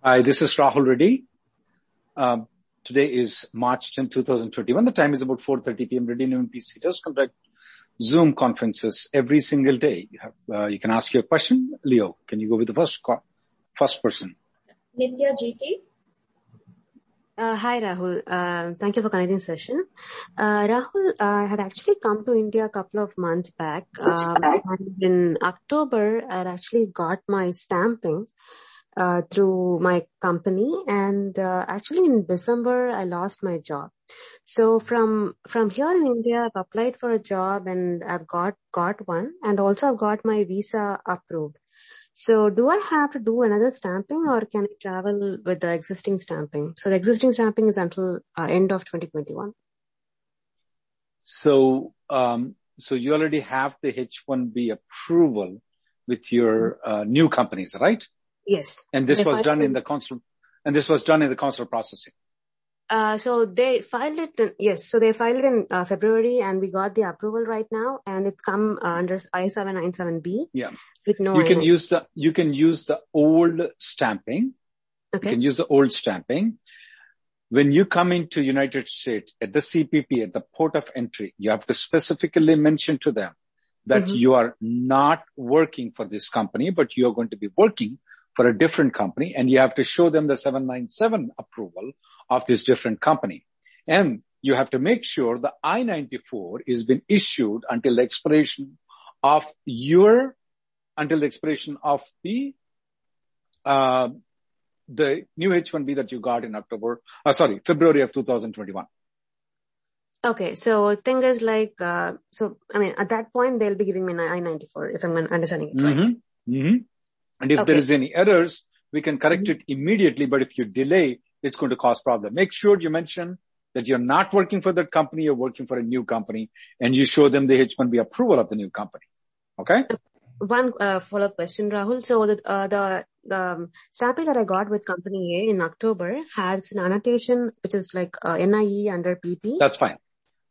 Hi, this is Rahul Reddy. Um, today is March 10, 2021. The time is about 4.30 p.m. Reddy Neumann PC does conduct Zoom conferences every single day. You, have, uh, you can ask your question. Leo, can you go with the first, first person? Nitya GT. Uh, hi, Rahul. Uh, thank you for connecting session. Uh, Rahul, I had actually come to India a couple of months back. Um, and in October, I had actually got my stamping uh, through my company and uh, actually in December I lost my job. So from from here in India I've applied for a job and I've got got one and also I've got my visa approved. So do I have to do another stamping or can I travel with the existing stamping? So the existing stamping is until uh, end of 2021. So um, so you already have the H1B approval with your uh, new companies, right? Yes. And this was done in the consular, and this was done in the consular processing. Uh, so they filed it, in, yes, so they filed it in uh, February and we got the approval right now and it's come uh, under I-797B. Yeah. With no you can use the, you can use the old stamping. Okay. You can use the old stamping. When you come into United States at the CBP, at the port of entry, you have to specifically mention to them that Mhm. you are not working for this company, but you are going to be working for a different company and you have to show them the 797 approval of this different company. And you have to make sure the I-94 is been issued until the expiration of your, until the expiration of the, uh, the new H1B that you got in October, uh, sorry, February of 2021. Okay. So thing is like, uh, so I mean, at that point they'll be giving me an I-94 if I'm understanding it right. Mm-hmm. Mm-hmm. And if Okay. there is any errors, we can correct Mhm. it immediately. But if you delay, it's going to cause problem. Make sure you mention that you're not working for that company, you're working for a new company, and you show them the H1B approval of the new company. Okay? One uh, follow-up question, Rahul. So the uh, the the um, that I got with Company A in October has an annotation which is like uh, NIE under PP. That's fine.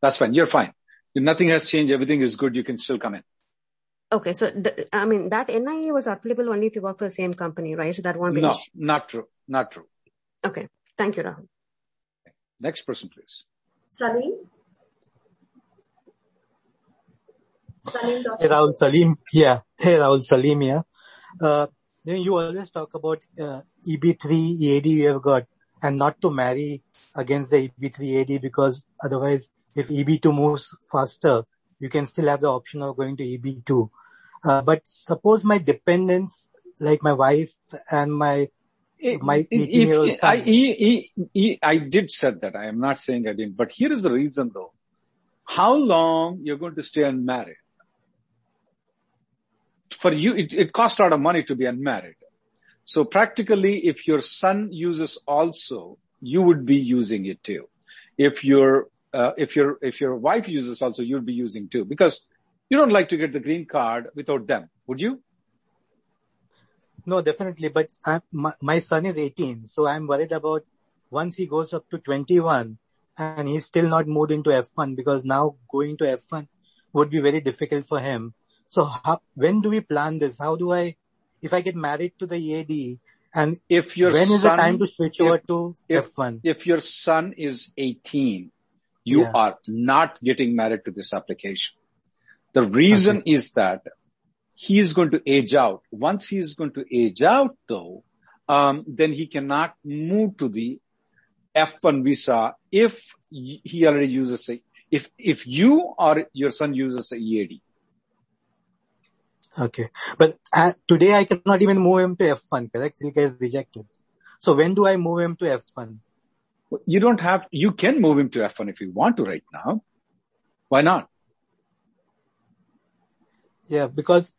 That's fine. You're fine. If nothing has changed, everything is good, you can still come in. Okay, so the, I mean that NIE was applicable only if you work for the same company, right? So that won't be No, issue. not true. Not true. Okay, thank you, Rahul. Next person, please. Salim. Salim. Hey Rahul Salim, yeah. Hey Rahul Salim, yeah. Uh, you, know, you always talk about uh, EB3 EAD we have got and not to marry against the EB3 EAD because otherwise if EB2 moves faster, you can still have the option of going to EB2. Uh, but suppose my dependents, like my wife and my, my If- 18 year old I, son. he- he- he- I did said that. I am not saying I didn't, but here is the reason though. How long you're going to stay unmarried? For you, it, it costs a lot of money to be unmarried. So practically, if your son uses also, you would be using it too. If your, uh, if your, if your wife uses also, you'd be using too. Because you don't like to get the green card without them, would you? No, definitely. But I, my, my son is 18, so I'm worried about once he goes up to 21 and he's still not moved into F1 because now going to F1 would be very difficult for him. So how, when do we plan this? How do I, if I get married to the EAD and If your when is the time to switch if- over to if- F1? if your son is 18, you Yeah. are not getting married to this application. The reason is that he is going to age out. Once he is going to age out though, um, then he cannot move to the F1 visa if he already uses a, if, if you or your son uses a EAD. Okay. But uh, today I cannot even move him to F1, correct? He'll get rejected. So when do I move him to F1? You don't have, you can move him to F1 if you want to right now. Why not? Yeah, because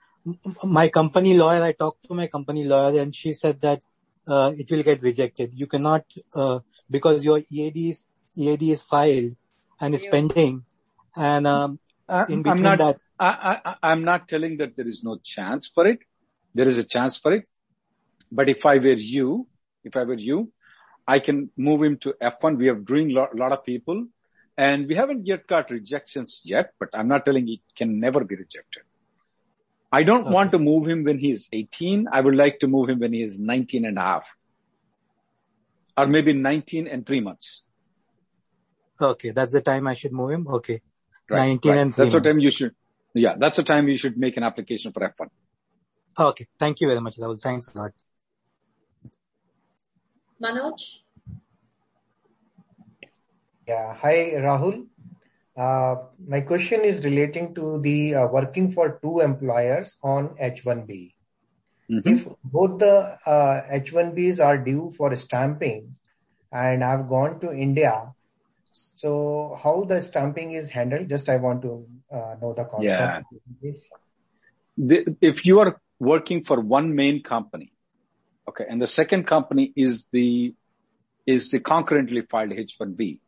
my company lawyer, I talked to my company lawyer and she said that uh, it will get rejected. You cannot, uh, because your EAD is, EAD is filed and it's pending. And um, uh, in between I'm not, that, I, I, I'm not telling that there is no chance for it. There is a chance for it. But if I were you, if I were you, I can move him to F1. We doing a lot, lot of people and we haven't yet got rejections yet, but I'm not telling he can never be rejected. I don't Okay. want to move him when he is 18. I would like to move him when he is 19 and a half. Or maybe 19 and three months. okay, that's the time I should move him. Okay. Right, 19 right. and three That's the time you should, yeah, that's the time you should make an application for F1. Okay. Thank you very much, Rahul. Thanks a lot. Manoj, Yeah. Hi, Rahul. Uh, My question is relating to the uh, working for two employers on H-1B. Mhm. If both the uh, H-1Bs are due for stamping and I've gone to India, so how the stamping is handled? Just I want to uh, know the Yeah. concept. The- if you are working for one main company, okay, and the second company is the, is the concurrently filed H1B,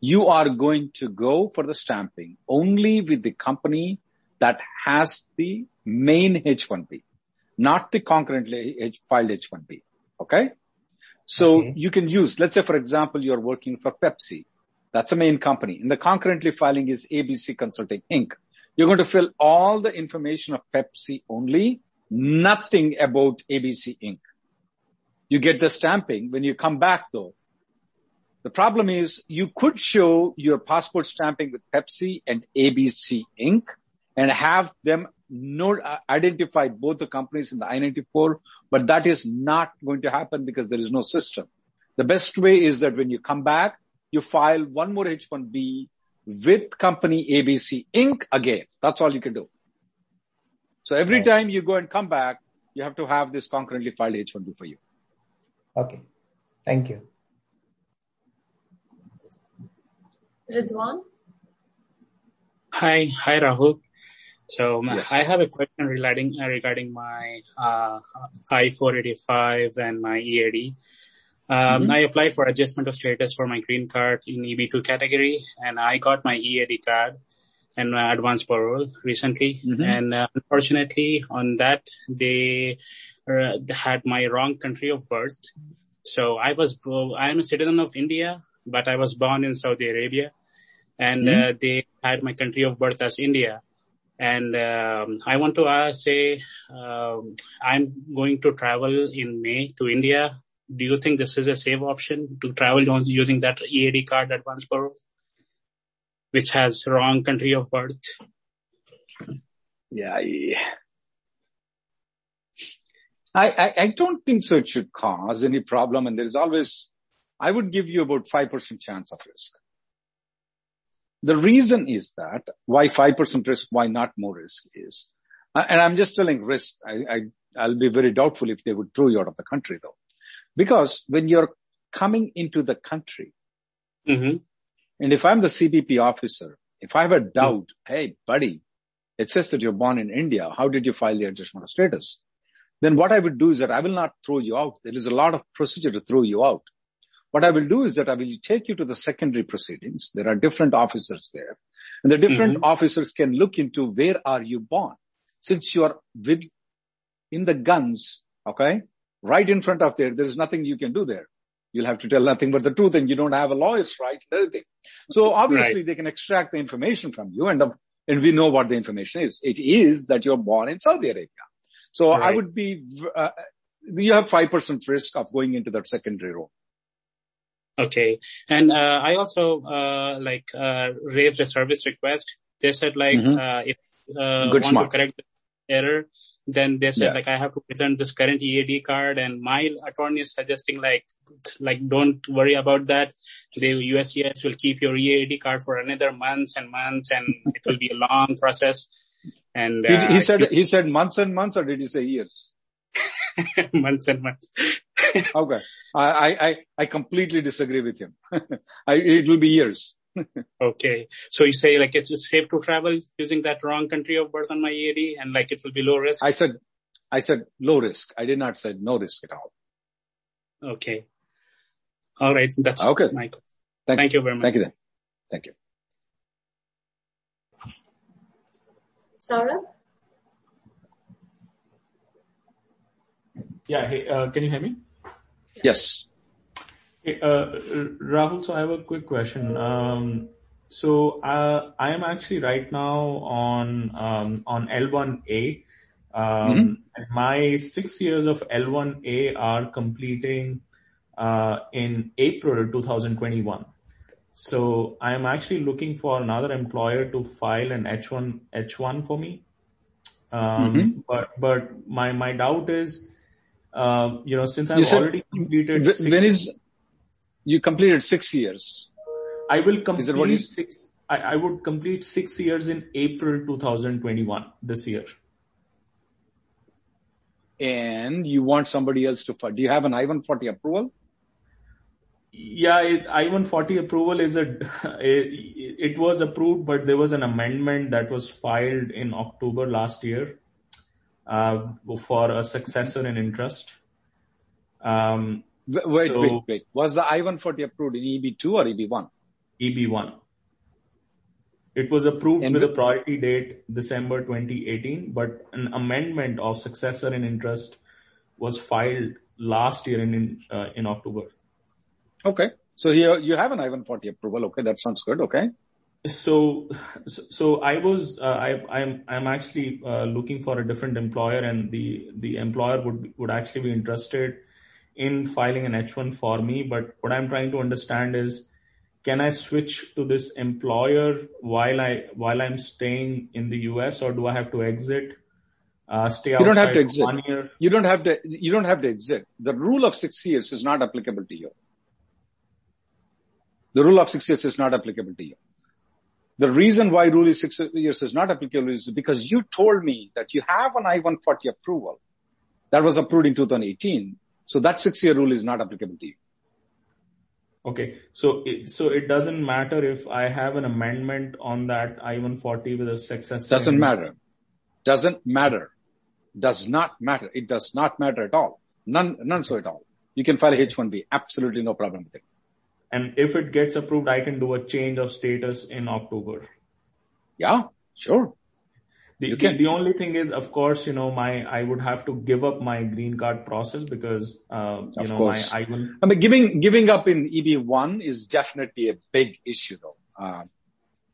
you are going to go for the stamping only with the company that has the main H1B, not the concurrently H- filed H1B. Okay. So Okay. you can use, let's say, for example, you're working for Pepsi. That's a main company. And the concurrently filing is ABC Consulting Inc. You're going to fill all the information of Pepsi only, nothing about ABC Inc. You get the stamping. When you come back though, the problem is you could show your passport stamping with Pepsi and ABC Inc. and have them know, uh, identify both the companies in the I-94, but that is not going to happen because there is no system. The best way is that when you come back, you file one more H1B with company ABC Inc. again. That's all you can do. So every time you go and come back, you have to have this concurrently filed H1B for you. Okay. Thank you. Ridwan, Hi, hi Rahul. So Yes. I have a question regarding uh, regarding my uh, I-485 and my EAD. Um, Mhm. I applied for adjustment of status for my green card in EB2 category, and I got my EAD card and my advance parole recently. Mhm. And uh, unfortunately, on that they had my wrong country of birth. So I was I am a citizen of India, but I was born in Saudi Arabia and Mhm. uh, they had my country of birth as India. And um, I want to uh, say um, I'm going to travel in May to India. Do you think this is a safe option to travel using that EAD card advance parole, which has wrong country of birth? Yeah. I, I, I don't think so it should cause any problem. And there's always, I would give you about 5% chance of risk. The reason is that why 5% risk, why not more risk is, uh, and I'm just telling risk, I, I, I'll be very doubtful if they would throw you out of the country though. Because when you're coming into the country, Mm-hmm. and if I'm the CBP officer, if I have a doubt, hey, buddy, it says that you're born in India. How did you file the adjustment of status? Then what I would do is that I will not throw you out. There is a lot of procedure to throw you out. What I will do is that I will take you to the secondary proceedings. There are different officers there and the different mm-hmm. officers can look into where are you born? Since you are with, in the guns, okay, right in front of there, there is nothing you can do there. You'll have to tell nothing but the truth and you don't have a lawyer's right and everything. So obviously they can extract the information from you and, um, and we know what the information is. It is that you're born in Saudi Arabia. So I would be, uh, you have 5% risk of going into that secondary role. Okay. And uh, I also uh, like uh, raised a service request. They said like Mhm. uh, if uh, Good want smart. to correct the error, then they said Yeah. like I have to return this current EAD card, and my attorney is suggesting like like don't worry about that. The USCIS will keep your EAD card for another months and months, and it will be a long process. And He, uh, he said he said months and months, or did he say years? months and months. Okay, I I I, completely disagree with him. I, it will be years. Okay. So you say like it's safe to travel using that wrong country of birth on my EAD and like it will be low risk? I said I said low risk. I did not say no risk at all. Okay. All right. That's Okay. my Thank, Thank you very much. Thank you then. Thank you. Saurabh? Yeah. Hey, uh, can you hear me? Yes. Hey, uh, Rahul, so I have a quick question. Um, so uh, I am actually right now on um, on L1A. Um, and My six years of L1A are completing uh, in April 2021. So I am actually looking for another employer to file an H1 H1 for me. Um, But but my my doubt is, uh, you know, since I've said- already completed six When is you completed six years? I will Is it what complete is- six. I, I would complete six years in April 2021 this year. and you want somebody else to file. Do you have an I-140 approval? Yeah, it, I-140 approval is a. It, it was approved, but there was an amendment that was filed in October last year uh, for a successor in interest. Um, Wait, So- wait, wait. Was the I-140 approved in EB2 or E EB1? EB1. It was approved And with a priority date December 2018, but an amendment of successor in interest was filed last year in in, uh, in October. Okay. So here you have an I-140 approval. Okay. That sounds good. Okay. So, so I was uh, I I'm I'm actually uh, looking for a different employer, and the the employer would would actually be interested in filing an H1 for me. But what I'm trying to understand is, can I switch to this employer while I while I'm staying in the US, or do I have to exit? Uh, stay outside You don't have to exit. one year. You don't have to, you don't have to exit. The rule of six years is not applicable to you. The rule of six years is not applicable to you. The reason why rule is six years is not applicable is because you told me that you have an I-140 approval that was approved in 2018. So that six year rule is not applicable to you. Okay, so it, so it doesn't matter if I have an amendment on that I-140 with a successor. Doesn't matter. Doesn't matter. Does not matter. It does not matter at all. None, none so at all. You can file a H1B. Absolutely no problem with it. And if it gets approved, I can do a change of status in October. Yeah, sure. The, You the, can. the only thing is, of course, you know, my, I would have to give up my green card process because, uh, you Of know, course. my I-1, I mean, giving, giving up in EB1 is definitely a big issue though. Uh,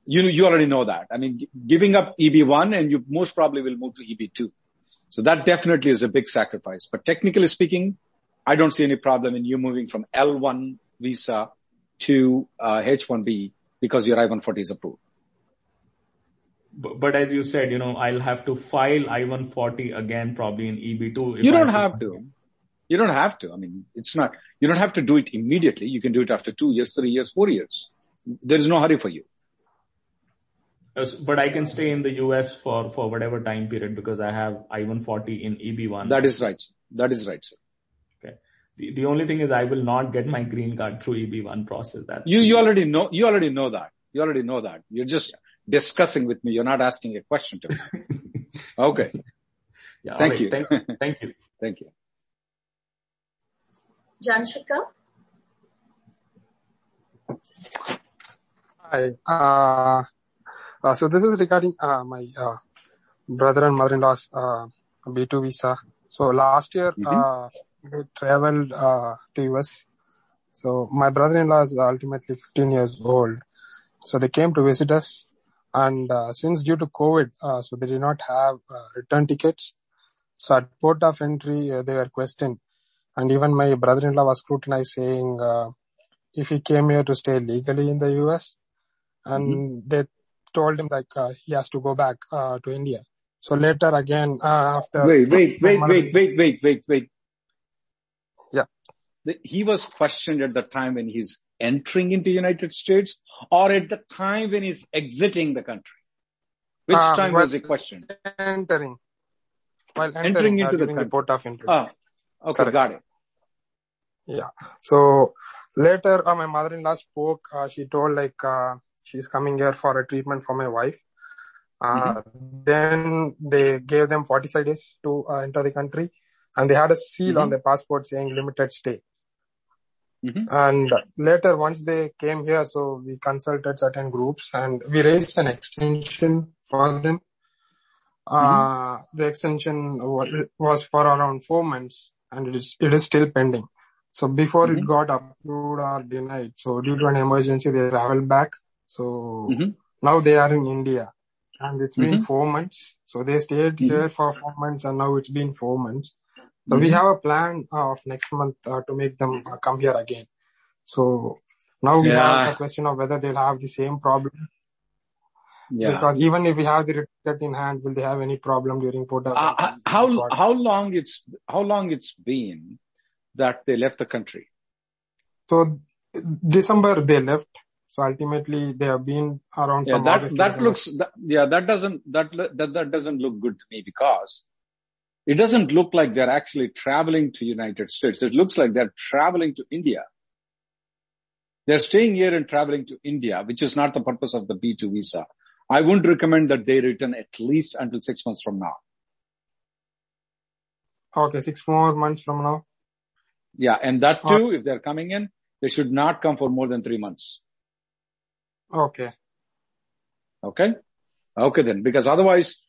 you, you already know that. I mean, giving up EB1 and you most probably will move to EB2. So that definitely is a big sacrifice. But technically speaking, I don't see any problem in you moving from L1 visa to uh, H1B because your I-140 is approved. but, but as you said, you know, I'll have to file I-140 again, probably in EB2. if You don't have to. You don't have to. I mean, it's not, you don't have to do it immediately. You can do it after two years, three years, four years. There is no hurry for you. Uh, But I can stay in the US for, for whatever time period because I have I-140 in EB1. That is right. That is right, sir. Okay. The, the only thing is I will not get my green card through EB1 process. That's You, you already know, you already know that. You already know that. You're just discussing with me. You're not asking a question to me. Okay. yeah, Thank alright. you. Thank, thank you. Thank you. Janshika? Hi. Uh, uh, so this is regarding uh, my uh, brother and mother-in-law's uh, B2 visa. So last year, Mhm. They traveled uh, to US. So my brother-in-law is ultimately 15 years old. So they came to visit us. And uh, since due to COVID, uh, so they did not have uh, return tickets. So at port of entry, uh, they were questioned. And even my brother-in-law was scrutinized saying, uh, if he came here to stay legally in the US, and they told him like uh, he has to go back uh, to India. So later again, uh, after. Wait, wait, wait, wait, wait, wait, wait, wait. He was questioned at the time when he's entering into United States or at the time when he's exiting the country? Which Uh, time was he questioned? Entering. While entering, Entering into the country. port of entry. Ah, okay, Correct. got it. Yeah. So later, uh, my mother-in-law spoke. Uh, she told like uh, she's coming here for a treatment for my wife. Uh, Then they gave them 45 days to uh, enter the country, and they had a seal on their passport saying limited stay. Mhm. And later, once they came here, so we consulted certain groups and we raised an extension for them. Uh, the extension was, was for around four months and it is, it is still pending. So before it got approved or denied, so due to an emergency, they traveled back. So Mhm. now they are in India and it's been Mhm. four months. So they stayed Mhm. here for four months and now it's been four months. So we have a plan of next month uh, to make them uh, come here again. So now we Yeah. have the question of whether they'll have the same problem Yeah. because even if we have the report in hand, will they have any problem during port Uh, uh, how how long it's how long it's been that they left the country? So December they left. So ultimately they have been around Yeah, that August that December. looks that, yeah that doesn't that, that that doesn't look good to me because it doesn't look like they're actually traveling to United States. It looks like they're traveling to India. They're staying here and traveling to India, which is not the purpose of the B2 visa. I wouldn't recommend that they return at least until six months from now. Okay, six more months from now. Yeah, and that too, if they're coming in, they should not come for more than three months. Okay. Okay. Okay then, because otherwise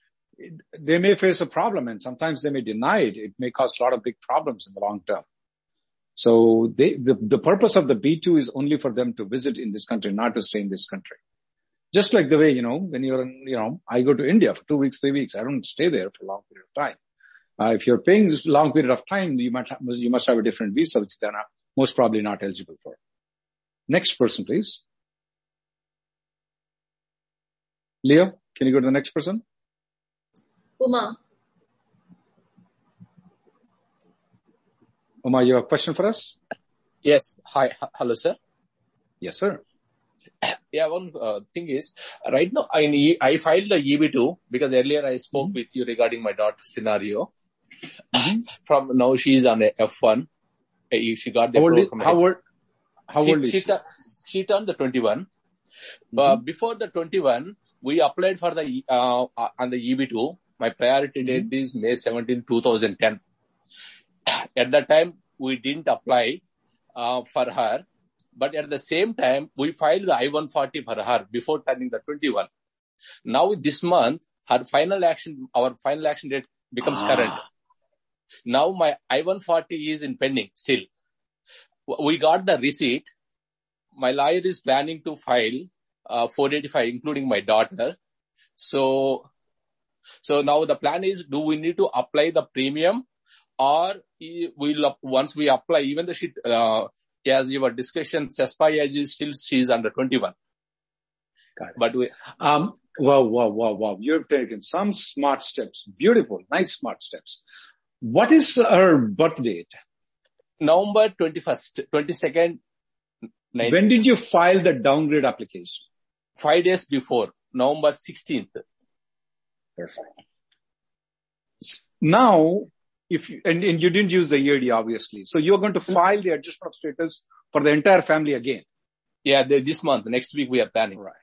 they may face a problem and sometimes they may deny it. It may cause a lot of big problems in the long term. So they, the, the purpose of the B2 is only for them to visit in this country, not to stay in this country. Just like the way, you know, when you're in, you know, I go to India for two weeks, three weeks. I don't stay there for a long period of time. Uh, if you're paying this long period of time, you must, have, you must have a different visa, which they're not, most probably not eligible for. Next person, please. Leo, can you go to the next person? Uma. Uma, you have a question for us? Yes. Hi. H- Hello, sir. Yes, sir. Yeah, one uh, thing is, right now I need, I filed the EB2 because earlier I spoke with you regarding my daughter's scenario. From now she's on a F1. Uh, She got the How old, from how old, how she, old is she, she? tu- she turned the 21. Uh, before the 21, we applied for the, uh, uh, on the EB2. My priority date is May 17, 2010. At that time, we didn't apply, uh, for her. But at the same time, we filed the I-140 for her before turning the 21. Now this month, her final action, our final action date becomes current. Now my I-140 is in pending still. We got the receipt. My lawyer is planning to file uh, 485, including my daughter. So, so now the plan is, do we need to apply the premium or we'll, once we apply, even the sheet, uh, as your discussion, CSPA age is still, she's under 21. Got it. But we, Um, wow, wow, wow, wow. You've taken some smart steps. Beautiful. Nice smart steps. What is her birth date? November 21st, 22nd, nine, When did you file the downgrade application? five days before, November 16th. Perfect. S- Now, if you, and, and you didn't use the EAD obviously, so you're going to file the adjustment of status for the entire family again. Yeah, the, this month, next week we are planning. Right.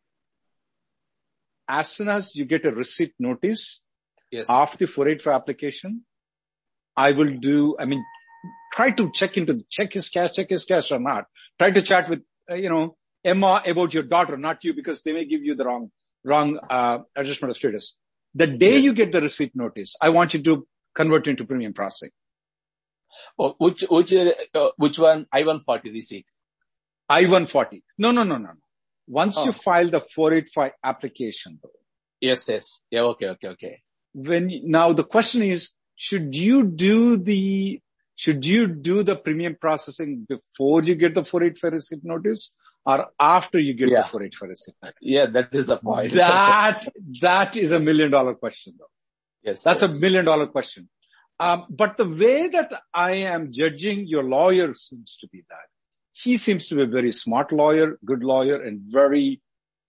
As soon as you get a receipt notice Yes. of the 485 application, I will do, I mean, try to check into the check his cash, check his cash or not. Try to chat with, uh, you know, Emma about your daughter, not you, because they may give you the wrong, wrong, uh, adjustment of status. The day you get the receipt notice, I want you to convert into premium processing. Oh, which, which, uh, which one? I-140 receipt. I-140. No, no, no, no. no. Once Oh. you file the 485 application, though, Yes, yes. Yeah, okay, okay, okay. when now the question is, should you do the should you do the premium processing before you get the 485 receipt notice or after you get Yeah. the 485 receipt notice? Yeah, that is the point. That that is a million dollar question though. Yes. That's yes. a million dollar question. Um, but the way that I am judging your lawyer seems to be that he seems to be a very smart lawyer, good lawyer, and very,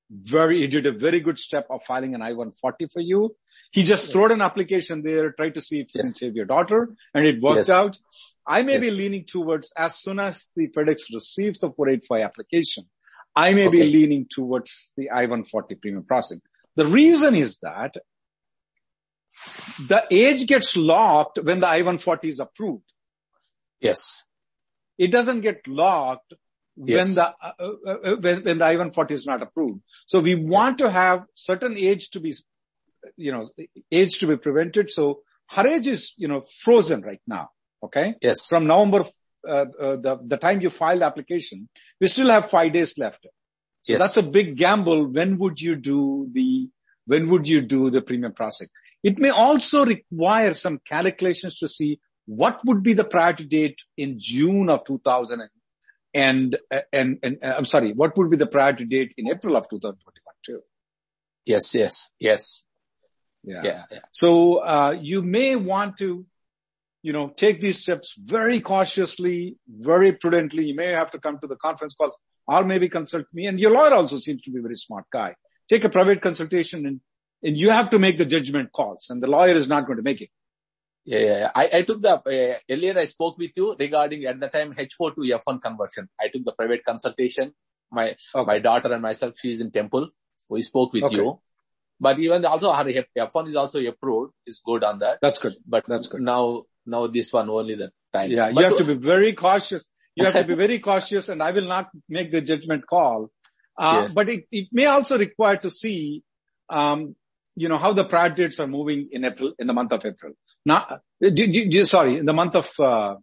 very, he did a very good step of filing an I-140 for you. He just Yes. threw an application there, tried to see if he can save your daughter, and it worked Yes. out. I may be leaning towards as soon as the FedEx receives the 485 application, I may be leaning towards the I-140 premium processing. The reason is that the age gets locked when the I-140 is approved. Yes. It doesn't get locked when Yes. the uh, uh, uh, when, when the I-140 is not approved. So we want to have certain age to be, you know, age to be prevented. So her age is, you know, frozen right now. Okay. Yes. From November, uh, uh, the, the time you file the application, we still have five days left. So Yes. that's a big gamble. When would you do the, when would you do the premium processing? It may also require some calculations to see what would be the priority date in June of 2000 and, and, and, uh, I'm sorry, what would be the priority date in April of 2021 too? Yes. Yes. Yes. Yeah. Yeah. yeah. So, uh, you may want to, you know, take these steps very cautiously, very prudently. You may have to come to the conference calls or maybe consult me. And your lawyer also seems to be a very smart guy. Take a private consultation and, and you have to make the judgment calls and the lawyer is not going to make it. Yeah, yeah. I, I took the, uh, earlier I spoke with you regarding at the time H4 to F1 conversion. I took the private consultation. My, Okay. my daughter and myself, she is in temple. We spoke with Okay. you. But even also her F1 is also approved, is good on that. That's good. But That's good. now, now this one only the time. Yeah. You have to be very cautious. You have to be very cautious and I will not make the judgment call. Uh, Yeah. but it, it may also require to see, um, you know, how the priority dates are moving in April, in the month of April. Not, d- sorry, in the month of, uh,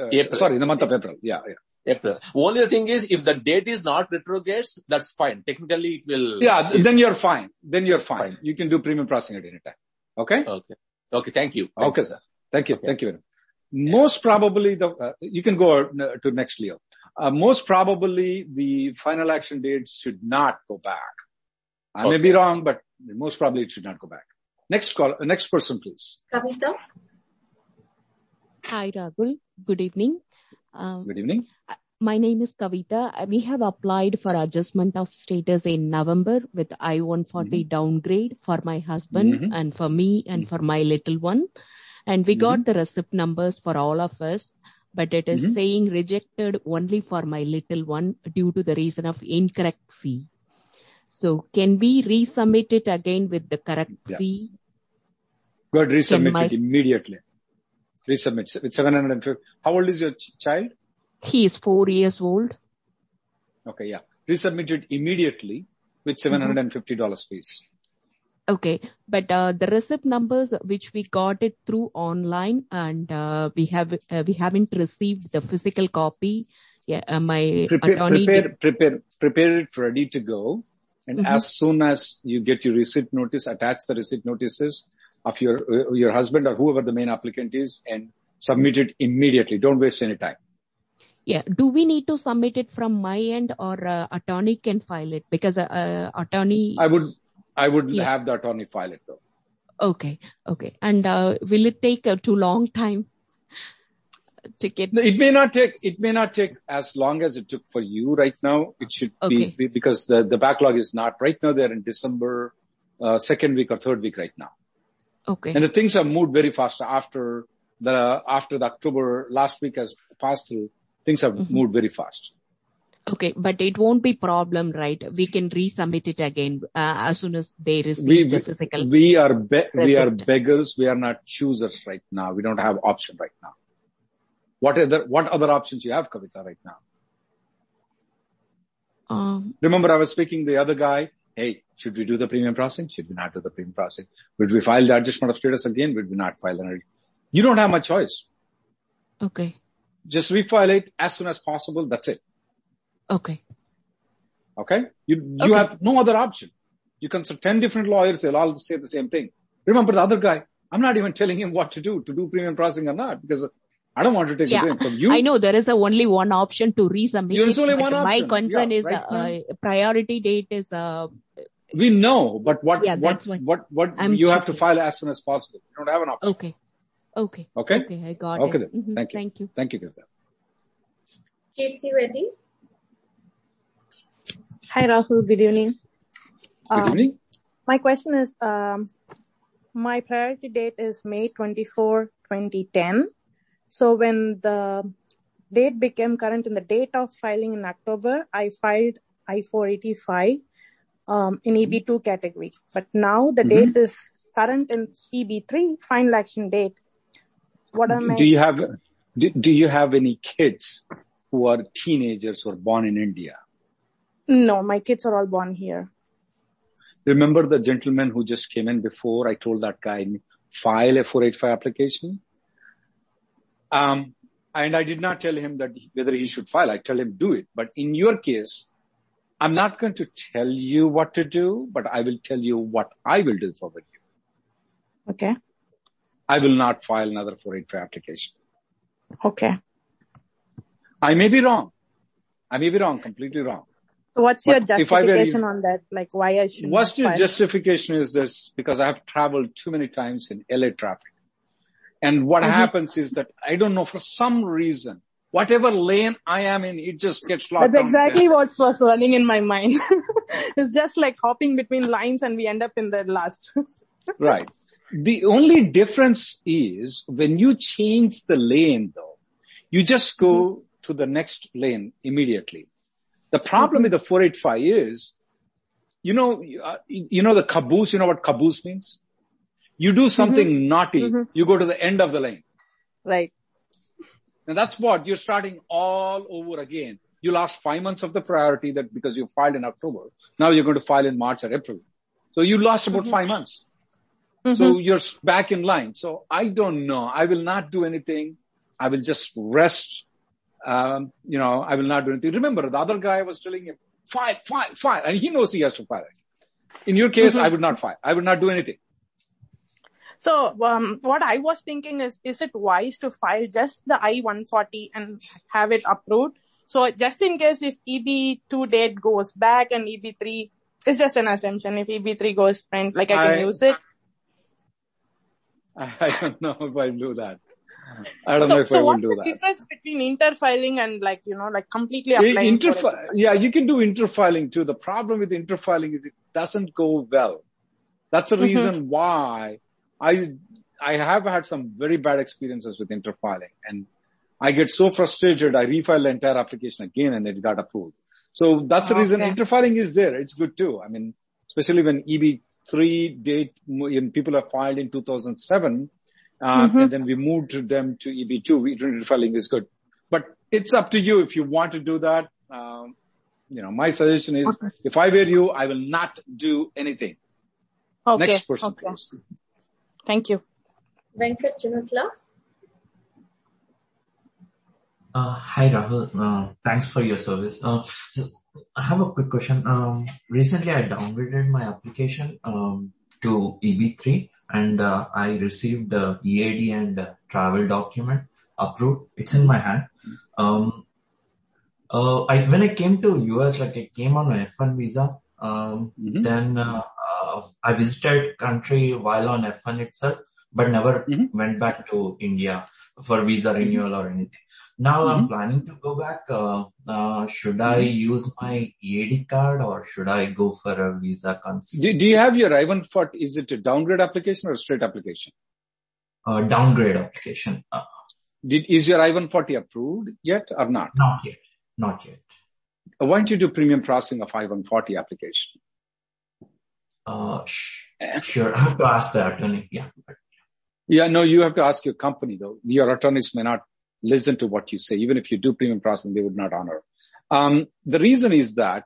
uh, sorry, in the month of April. Yeah. yeah. April. Only the thing is, if the date is not retrogrades, that's fine. Technically, it will. Yeah. Then you're fine. Then you're fine. Fine. You can do premium processing at any time. Okay. Okay. Okay. Thank you. Thank Okay, you, sir. Thank you. Thank you. very much. Most probably the, uh, you can go uh, to next Leo. Uh, most probably the final action dates should not go back. I may be wrong, but most probably it should not go back. Next call, uh, next person, please. Kavita? Hi, Rahul. Good evening. Um, Good evening. My name is Kavita. We have applied for adjustment of status in November with I-140 downgrade for my husband Mhm. and for me and for my little one. And we got the receipt numbers for all of us, but it is Mhm. saying rejected only for my little one due to the reason of incorrect fee. So can we resubmit it again with the correct Yeah. fee? Go ahead, resubmit my- it immediately. Resubmit with 750. How old is your ch- child? He is four years old. Okay, yeah. Resubmitted immediately with $750 fees. Okay, but uh, the receipt numbers which we got it through online and uh, we have uh, we haven't received the physical copy. Yeah, uh, my prepare, attorney. prepare, did- prepare, prepare it ready to go. And Mhm. as soon as you get your receipt notice, attach the receipt notices of your, uh, your husband or whoever the main applicant is and submit it immediately. Don't waste any time. Yeah, do we need to submit it from my end or uh, attorney can file it because uh, uh, attorney? I would, I would Yeah. have the attorney file it though. Okay, okay, and uh, will it take a too long time to get? It may not take, it may not take as long as it took for you right now. It should be, Okay. be because the, the backlog is not right now. They're in December, uh, second week or third week right now. Okay, And the things have moved very fast after the, after the October last week has passed through. Things have Mhm. moved very fast. okay, but it won't be problem, right? We can resubmit it again uh, as soon as they receive We, the physical. we are, be, we are beggars. We are not choosers right now. We don't have option right now. What other, what other options you have, Kavita, right now? Um, Remember I was speaking the other guy. Hey, should we do the premium processing? Should we not do the premium processing? Would we file the adjustment of status again? Would we not file the, you don't have much choice. okay, Just refile it as soon as possible. That's it. okay. Okay. You, you Okay. have no other option. You consult 10 different lawyers. They'll all say the same thing. Remember the other guy. I'm not even telling him what to do, to do premium processing or not, because I don't want to take Yeah, it from you. I know there is a only one option to resubmit. There's only but one My concern Yeah, is right uh, priority date is uh, We know, but what Yeah, what what what what I'm you have to file as soon as possible. You don't have an option. Okay. Okay. Okay. Okay. I got Okay it. then. Mhm. Thank you. Thank you. Thank you, Kirtan. Kirti ready? Hi, Rahul. Good evening. Good Um, evening. my question is, um, my priority date is May 24, 2010. So when the date became current in the date of filing in October, I filed I-485 um, in EB2 category. But now the Mm-hmm. date is current in EB3, final action date. What am I? Do you have do, do you have any kids who are teenagers or born in India? No, my kids are all born here. Remember the gentleman who just came in before? I told that guy file a 485 application. Um, and I did not tell him that whether he should file. I tell him do it. But in your case, I'm not going to tell you what to do, but I will tell you what I will do for you. Okay. I will not file another 485 application. Okay. I may be wrong. I may be wrong, completely wrong. So what's your But if I were justification on that? Like why I should What's your file? justification is this? Because I have traveled too many times in LA traffic. And what Mhm. happens is that I don't know for some reason, whatever lane I am in, it just gets locked That's exactly what was running in my mind. it's just like hopping between lines and we end up in the last. Right. The only difference is when you change the lane though, you just go mm-hmm. to the next lane immediately. The problem mm-hmm. with the 485 is, you know, you know the caboose, you know what caboose means? You do something mm-hmm. naughty, Mhm. you go to the end of the lane. right. And that's what you're starting all over again. You lost five months of the priority that because you filed in October. Now you're going to file in March or April. So you lost about five months. So you're back in line. So I don't know. I will not do anything. I will just rest. Um, you know, I will not do anything. Remember, the other guy was telling him, file, file, file. And he knows he has to file it. In your case, I would not file. I would not do anything. So um, what I was thinking is, is it wise to file just the I-140 and have it approved? So just in case if EB2 date goes back and EB3, it's just an assumption. If EB3 goes front, like I can I- use it. I don't know if I'll do that. I don't So, know if I will so will what's do the that. difference between interfiling and like, you know, like completely applying interfi- yeah, you can do interfiling too. The problem with interfiling is it doesn't go well. That's the Mhm. reason why I, I have had some very bad experiences with interfiling and I get so frustrated. I refile the entire application again and it got approved. So that's the reason Okay. interfiling is there. It's good too. I mean, especially when EB3 date, when people are filed in 2007, uh, Mhm. and then we moved them to EB2, we- filing is good. But it's up to you if you want to do that. Um, you know, my suggestion is Okay. if I were you, I will not do anything. Okay. Next person, okay. please. Thank you. Venkat Chinutla. Uh, Hi, Rahul. Uh, Thanks for your service. Uh, so I have a quick question. Um, Recently, I downgraded my application um, to EB3, and uh, I received the EAD and uh, travel document approved. It's in my hand. Um, uh, I When I came to U.S., like I came on an F1 visa, um, Mhm. then uh, uh, I visited country while on F1 itself, but never Mhm. went back to India for visa renewal or anything. Now I'm planning to go back. Uh, uh, should I use my EAD card or should I go for a visa consult? Do, do you have your I-140? Is it a downgrade application or a straight application? Uh, downgrade application? Uh, Did, is your I-140 approved yet or not? not yet. Not yet. Why don't you do premium processing of I-140 application? Uh, sh- sure. I have to ask the attorney. Yeah. But Yeah, no, you have to ask your company though. Your attorneys may not listen to what you say. Even if you do premium processing, they would not honor. Um, the reason is that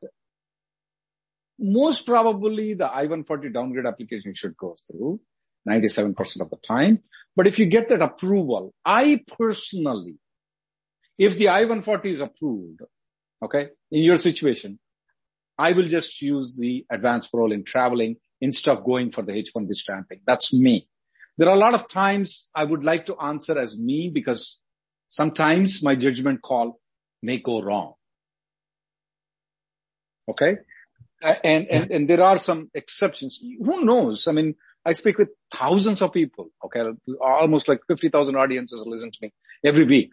most probably the I-140 downgrade application should go through 97% of the time. But if you get that approval, I personally, if the I-140 is approved, okay, in your situation, I will just use the advanced parole in traveling instead of going for the H-1B stamping. That's me. There are a lot of times I would like to answer as me because sometimes my judgment call may go wrong. Okay. Uh, and, and, and there are some exceptions. Who knows? I mean, I speak with thousands of people. Okay. Almost like 50,000 audiences listen to me every week.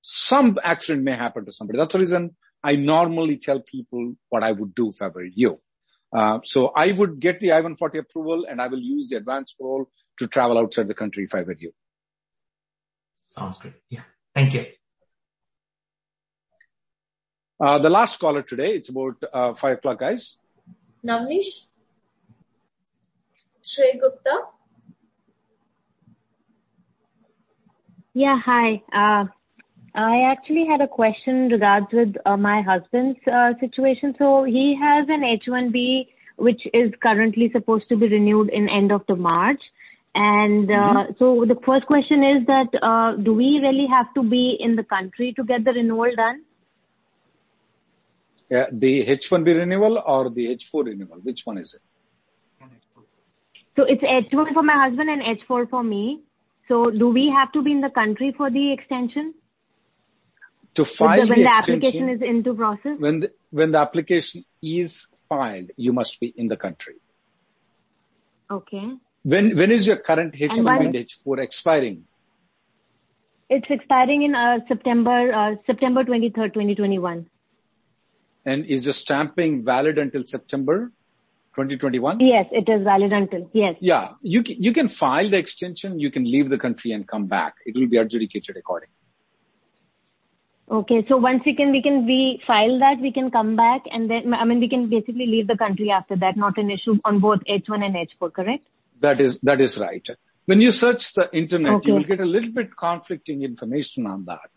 Some accident may happen to somebody. That's the reason I normally tell people what I would do if I were you. Uh, so I would get the I-140 approval and I will use the advance parole to travel outside the country if I were you. Sounds good. Yeah. Thank you. Uh, the last caller today, it's about uh, 5 o'clock, guys. Navnish? Shrey Gupta? Yeah, hi. Uh, I actually had a question regards with uh, my husband's uh, situation. So he has an H-1B which is currently supposed to be renewed in end of the March. And uh, mm-hmm. so the first question is that uh, do we really have to be in the country to get the renewal done? Yeah, the H1B renewal or the H4 renewal? Which one is it? So it's H1 for my husband and H4 for me. So do we have to be in the country for the extension? To file the, when the, the application is into process? When the, when the application is filed, you must be in the country. Okay. When when is your current H1B and H4 expiring? It's expiring in uh, September uh, September 23rd, 2021. And is the stamping valid until September 2021? Yes, it is valid until, yes. Yeah, you can, you can file the extension, you can leave the country and come back. It will be adjudicated accordingly. Okay, so once we can, we can, we file that, we can come back and then, I mean, we can basically leave the country after that, not an issue on both H1 and H4, correct? That is, that is right. When you search the internet, okay. you will get a little bit conflicting information on that.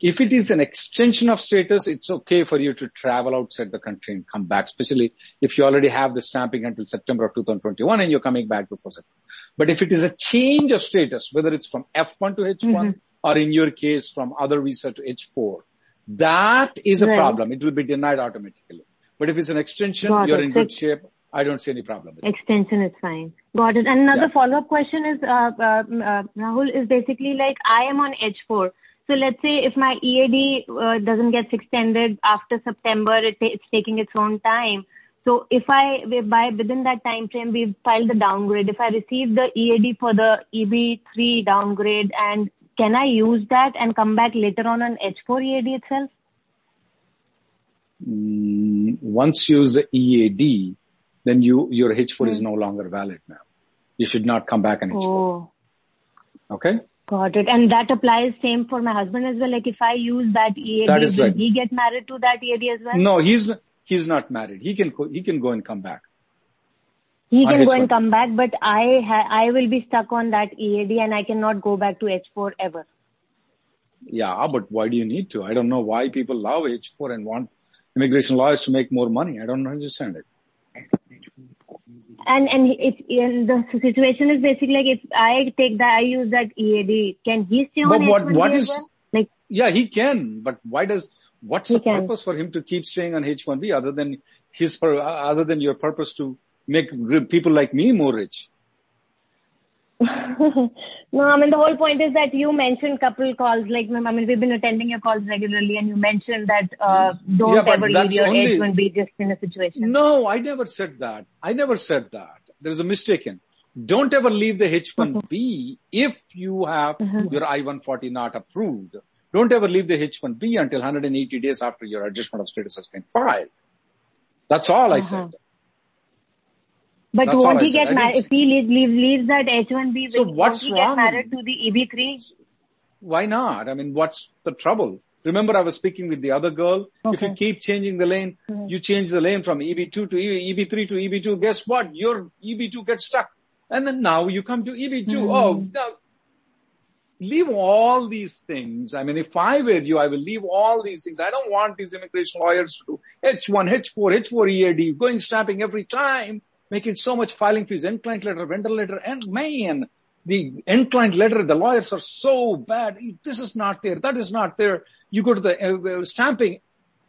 If it is an extension of status, it's okay for you to travel outside the country and come back, especially if you already have the stamping until September of 2021 and you're coming back before September. But if it is a change of status, whether it's from F1 to H1 mm-hmm. or in your case from other visa to H4, that is a right. problem. It will be denied automatically. But if it's an extension, Got you're it. in good shape. I don't see any problem with Extension is fine. Got it. And another follow-up question is, uh, uh, uh, Rahul, is basically like I am on H4. So let's say if my EAD uh, doesn't get extended after September, it it's taking its own time. So if I, by within that time frame we filed the downgrade. If I receive the EAD for the EB3 downgrade and can I use that and come back later on on H4 EAD itself? Mm, once you use the EAD, then you, your H4 mm. is hmm. no longer valid now. You should not come back on H4. Oh. Okay? Got it. And that applies same for my husband as well. Like if I use that EAD, that is will right. he get married to that EAD as well? No, he's he's not married. He can he can go and come back. He can go and come back, but I ha- I will be stuck on that EAD and I cannot go back to H4 ever. Yeah, but why do you need to? I don't know why people love H4 and want immigration lawyers to make more money. I don't understand it and and if and the situation is basically like if I take that, I use that EAD, can he stay on but what, what is, well? Like, yeah, he can, but why does, what's the can. purpose for him to keep staying on H1B other than his, other than your purpose to make people like me more rich? no, I mean the whole point is that you mentioned couple calls. Like I mean, we've been attending your calls regularly, and you mentioned that uh, don't yeah, ever leave your only... H1B just in a situation. No, I never said that. I never said that. There is a mistaken. Don't ever leave the H1B if you have mm-hmm. your I-140 not approved. Don't ever leave the H1B until 180 days after your adjustment of status has been filed. That's all. I said. But That's won't he get married if he leaves, leaves, leaves that H1B? So what's won't he wrong? get married to the EB3? Why not? I mean, what's the trouble? Remember, I was speaking with the other girl. Okay. If you keep changing the lane, mm-hmm. you change the lane from EB2 to EB3 to EB2. Guess what? Your EB2 gets stuck, and then now you come to EB2. Mm-hmm. Oh, now leave all these things. I mean, if I were you, I will leave all these things. I don't want these immigration lawyers to do H1, H4, H4 EAD, going stamping every time making so much filing fees, end client letter, vendor letter, and man, the end client letter, the lawyers are so bad. This is not there. That is not there. You go to the uh, uh stamping.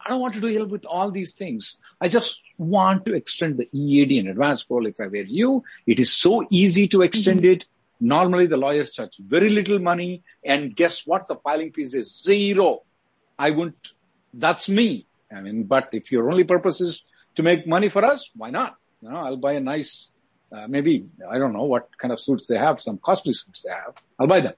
I don't want to deal with all these things. I just want to extend the EAD in advance parole if I were you. It is so easy to extend mm-hmm. it. Normally the lawyers charge very little money and guess what? The filing fees is zero. I wouldn't, that's me. I mean, but if your only purpose is to make money for us, why not? You know, I'll buy a nice, uh, maybe, I don't know what kind of suits they have, some costly suits they have. I'll buy them.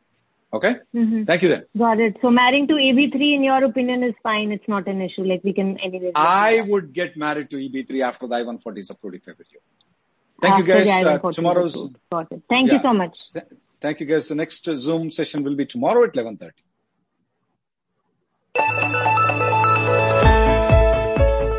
Okay? Mm-hmm. Thank you then. Got it. So marrying to EB3 in your opinion is fine. It's not an issue. Like we can anyway. I would get married to EB3 after the I-140 is approved if I were you. Thank After you guys. Uh, tomorrow's. Got it. Thank Yeah. you so much. th- thank you guys. The next uh, Zoom session will be tomorrow at 11.30.